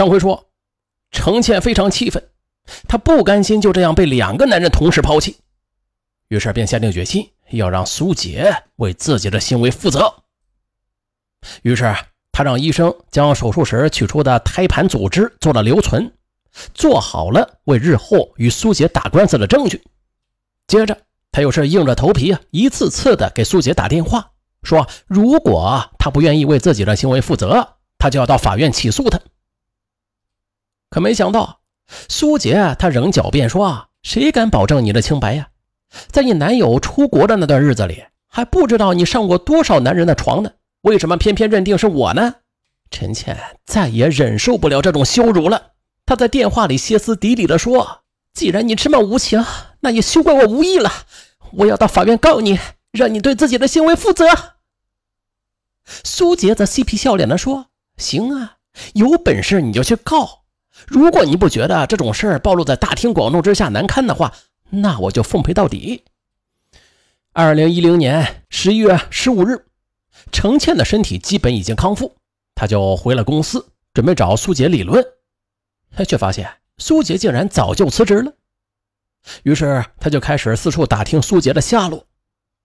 上回说，程倩非常气愤，她不甘心就这样被两个男人同时抛弃，于是便下定决心要让苏杰为自己的行为负责。于是，他让医生将手术时取出的胎盘组织做了留存，做好了为日后与苏杰打官司的证据。接着，他又是硬着头皮啊，一次次的给苏杰打电话，说如果他不愿意为自己的行为负责，他就要到法院起诉他。可没想到，苏杰他仍狡辩说：“谁敢保证你的清白呀？在你男友出国的那段日子里，还不知道你上过多少男人的床呢。”为什么偏偏认定是我呢？陈倩再也忍受不了这种羞辱了。她在电话里歇斯底里地说：“既然你这么无情，那也休怪我无义了。我要到法院告你，让你对自己的行为负责。”苏杰则嬉皮笑脸地说：“行啊，有本事你就去告。如果你不觉得这种事儿暴露在大庭广众之下难堪的话，那我就奉陪到底。”二零一零年十一月十五日。程倩的身体基本已经康复，他就回了公司，准备找苏杰理论，却发现苏杰竟然早就辞职了。于是他就开始四处打听苏杰的下落。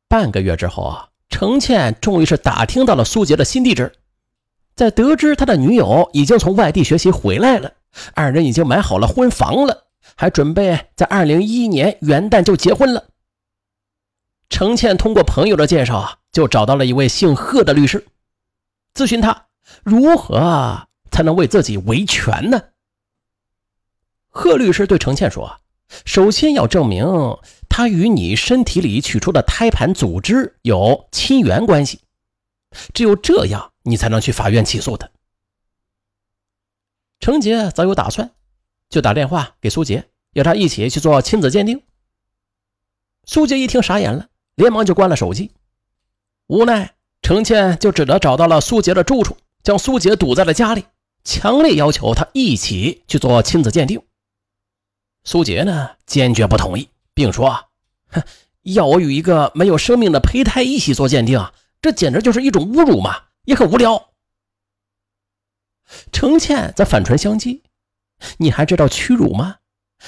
半个月之后啊，程倩终于是打听到了苏杰的新地址。在得知他的女友已经从外地学习回来了，二人已经买好了婚房了，还准备在二零一一年元旦就结婚了。程倩通过朋友的介绍啊。就找到了一位姓贺的律师，咨询他如何才能为自己维权呢？贺律师对程倩说：“首先要证明他与你身体里取出的胎盘组织有亲缘关系，只有这样，你才能去法院起诉他。”程杰早有打算，就打电话给苏杰，要他一起去做亲子鉴定。苏杰一听傻眼了，连忙就关了手机。无奈，程倩就只得找到了苏杰的住处，将苏杰堵在了家里，强烈要求他一起去做亲子鉴定。苏杰呢，坚决不同意，并说：“哼，要我与一个没有生命的胚胎一起做鉴定啊，这简直就是一种侮辱嘛，也很无聊。”程倩则反唇相讥：“你还知道屈辱吗？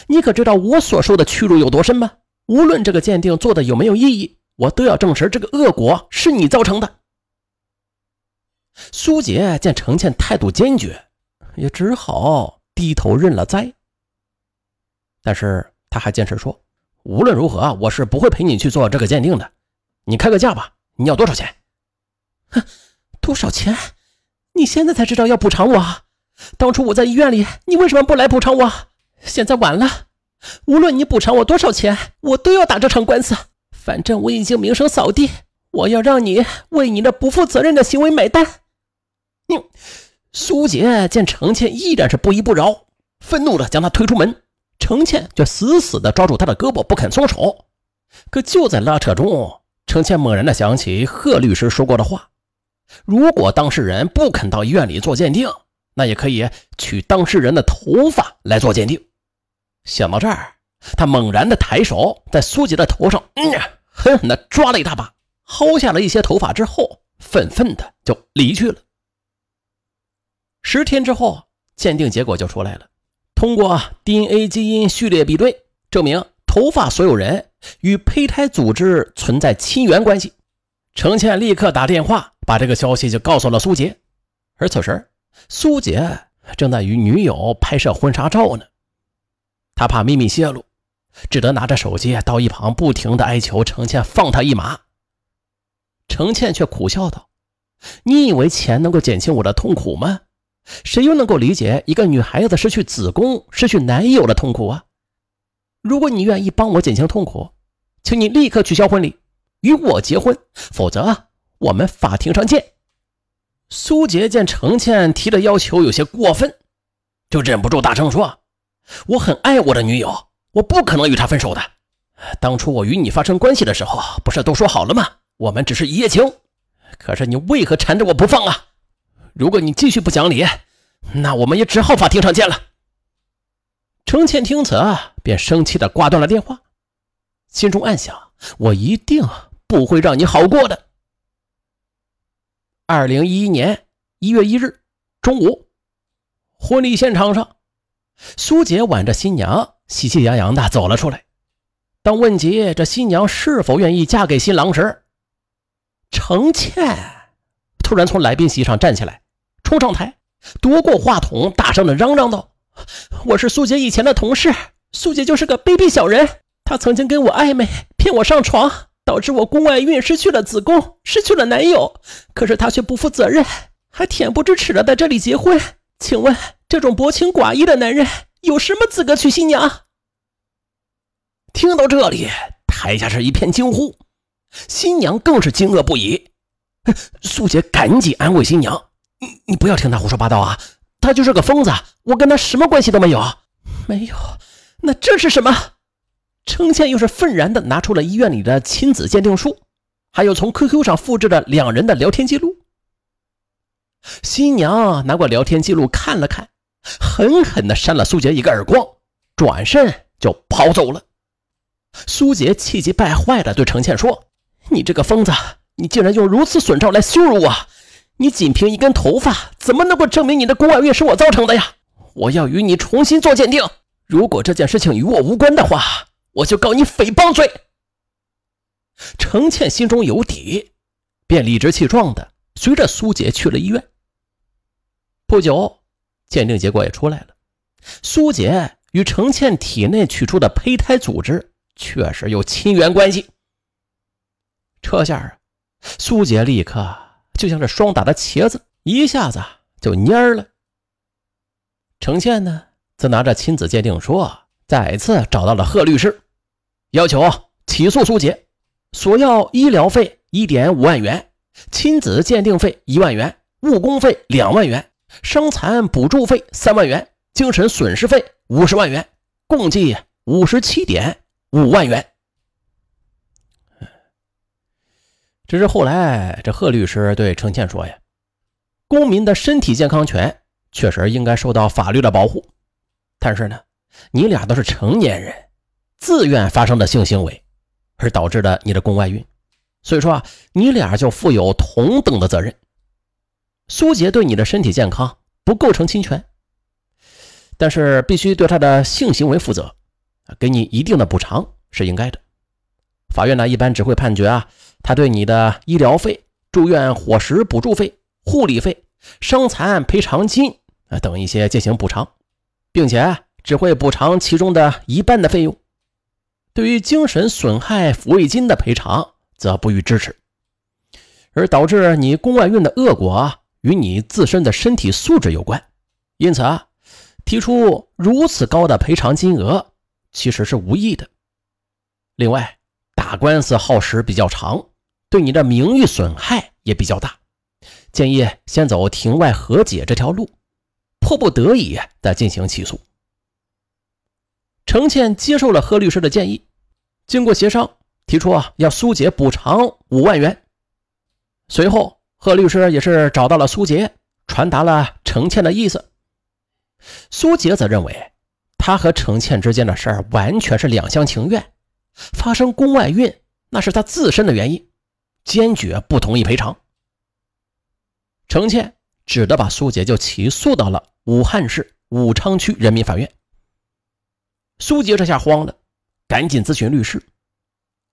你可知道我所受的屈辱有多深吗？无论这个鉴定做的有没有意义。”我都要证实这个恶果是你造成的。苏杰见程倩态度坚决，也只好低头认了栽。但是他还坚持说：“无论如何，我是不会陪你去做这个鉴定的。你开个价吧，你要多少钱？”“哼，多少钱？你现在才知道要补偿我？当初我在医院里，你为什么不来补偿我？现在晚了。无论你补偿我多少钱，我都要打这场官司。”反正我已经名声扫地，我要让你为你那不负责任的行为买单。你，苏杰见程倩依然是不依不饶，愤怒的将他推出门，程倩却死死的抓住他的胳膊不肯松手。可就在拉扯中，程倩猛然的想起贺律师说过的话：如果当事人不肯到医院里做鉴定，那也可以取当事人的头发来做鉴定。想到这儿，他猛然的抬手在苏杰的头上，嗯。狠狠的抓了一大把，薅下了一些头发之后，愤愤的就离去了。十天之后，鉴定结果就出来了，通过 DNA 基因序列比对，证明头发所有人与胚胎组织存在亲缘关系。程倩立刻打电话把这个消息就告诉了苏杰，而此时苏杰正在与女友拍摄婚纱照呢，他怕秘密泄露。只得拿着手机到一旁，不停的哀求程倩放他一马。程倩却苦笑道：“你以为钱能够减轻我的痛苦吗？谁又能够理解一个女孩子失去子宫、失去男友的痛苦啊？如果你愿意帮我减轻痛苦，请你立刻取消婚礼，与我结婚，否则我们法庭上见。”苏杰见程倩提的要求有些过分，就忍不住大声说：“我很爱我的女友。”我不可能与她分手的。当初我与你发生关系的时候，不是都说好了吗？我们只是一夜情。可是你为何缠着我不放啊？如果你继续不讲理，那我们也只好法庭上见了。程倩听此，便生气的挂断了电话，心中暗想：我一定不会让你好过的。二零一一年一月一日中午，婚礼现场上，苏杰挽着新娘，喜气洋洋的走了出来。当问及这新娘是否愿意嫁给新郎时，程倩突然从来宾席上站起来，冲上台，夺过话筒，大声的嚷嚷道：“我是苏杰以前的同事，苏杰就是个卑鄙小人，他曾经跟我暧昧，骗我上床，导致我宫外孕，失去了子宫，失去了男友。可是他却不负责任，还恬不知耻的在这里结婚。请问，这种薄情寡义的男人有什么资格娶新娘？”听到这里，台下是一片惊呼，新娘更是惊愕不已。苏姐赶紧安慰新娘：“你你不要听他胡说八道啊，他就是个疯子，我跟他什么关系都没有。”没有，那这是什么？程倩又是愤然的拿出了医院里的亲子鉴定书，还有从 QQ 上复制的两人的聊天记录。新娘拿过聊天记录看了看，狠狠的扇了苏杰一个耳光，转身就跑走了。苏杰气急败坏地对程倩说：“你这个疯子，你竟然用如此损招来羞辱我！你仅凭一根头发，怎么能够证明你的宫外孕是我造成的呀？我要与你重新做鉴定。如果这件事情与我无关的话，我就告你诽谤罪。”程倩心中有底，便理直气壮的随着苏杰去了医院。不久，鉴定结果也出来了，苏杰与程倩体内取出的胚胎组织。确实有亲缘关系。这下啊，苏杰立刻就像是霜打的茄子，一下子就蔫了。程倩呢，则拿着亲子鉴定书，再次找到了贺律师，要求起诉苏杰，索要医疗费一点五万元，亲子鉴定费一万元，误工费两万元，伤残补助费三万元，精神损失费五十万元，共计五十七点。五万元。只是后来，这贺律师对程倩说：“呀，公民的身体健康权确实应该受到法律的保护，但是呢，你俩都是成年人，自愿发生的性行为，而导致的你的宫外孕，所以说啊，你俩就负有同等的责任。苏杰对你的身体健康不构成侵权，但是必须对他的性行为负责。”给你一定的补偿是应该的。法院呢，一般只会判决啊，他对你的医疗费、住院伙食补助费、护理费、伤残赔偿金啊等一些进行补偿，并且只会补偿其中的一半的费用。对于精神损害抚慰金的赔偿，则不予支持。而导致你宫外孕的恶果与你自身的身体素质有关，因此啊，提出如此高的赔偿金额。其实是无意的。另外，打官司耗时比较长，对你的名誉损害也比较大，建议先走庭外和解这条路，迫不得已再进行起诉。程倩接受了贺律师的建议，经过协商，提出啊要苏杰补偿五万元。随后，贺律师也是找到了苏杰，传达了程倩的意思。苏杰则认为。他和程倩之间的事儿完全是两厢情愿，发生宫外孕那是他自身的原因，坚决不同意赔偿。程倩只得把苏杰就起诉到了武汉市武昌区人民法院。苏杰这下慌了，赶紧咨询律师，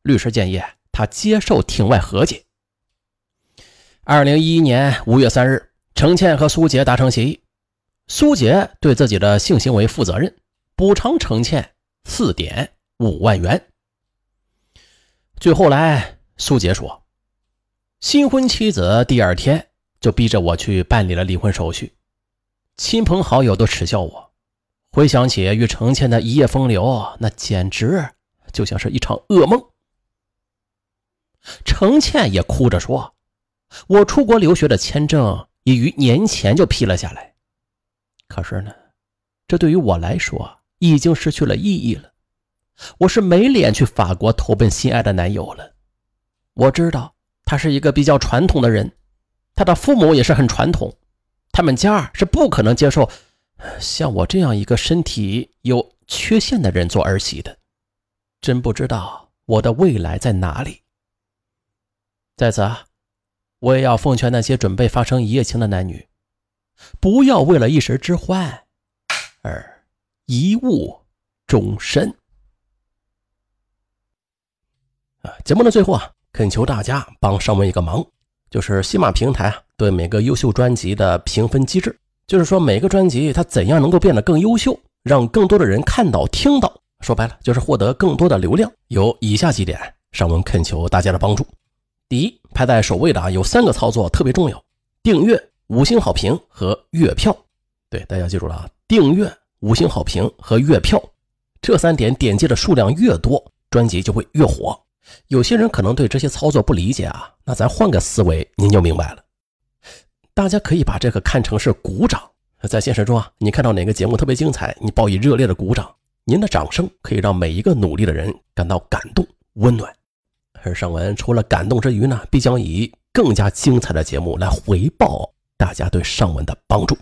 律师建议他接受庭外和解。二零一一年五月三日，程倩和苏杰达成协议，苏杰对自己的性行为负责任。补偿程倩四点五万元。最后来，苏杰说，新婚妻子第二天就逼着我去办理了离婚手续，亲朋好友都耻笑我。回想起与程倩的一夜风流，那简直就像是一场噩梦。程倩也哭着说：“我出国留学的签证已于年前就批了下来，可是呢，这对于我来说……”已经失去了意义了，我是没脸去法国投奔心爱的男友了。我知道他是一个比较传统的人，他的父母也是很传统，他们家是不可能接受像我这样一个身体有缺陷的人做儿媳的。真不知道我的未来在哪里。在此啊，我也要奉劝那些准备发生一夜情的男女，不要为了一时之欢而贻误终身。啊，节目的最后啊，恳求大家帮上文一个忙，就是喜马平台啊对每个优秀专辑的评分机制，就是说每个专辑它怎样能够变得更优秀，让更多的人看到听到，说白了就是获得更多的流量。有以下几点，上文恳求大家的帮助。第一，排在首位的啊，有三个操作特别重要：订阅、五星好评和月票。对，大家记住了啊，订阅、五星好评和月票这三点点击的数量越多，专辑就会越火。有些人可能对这些操作不理解啊，那咱换个思维，您就明白了。大家可以把这个看成是鼓掌，在现实中啊，你看到哪个节目特别精彩，你报以热烈的鼓掌，您的掌声可以让每一个努力的人感到感动、温暖。而尚文除了感动之余呢，必将以更加精彩的节目来回报大家对尚文的帮助，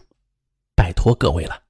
拜托各位了。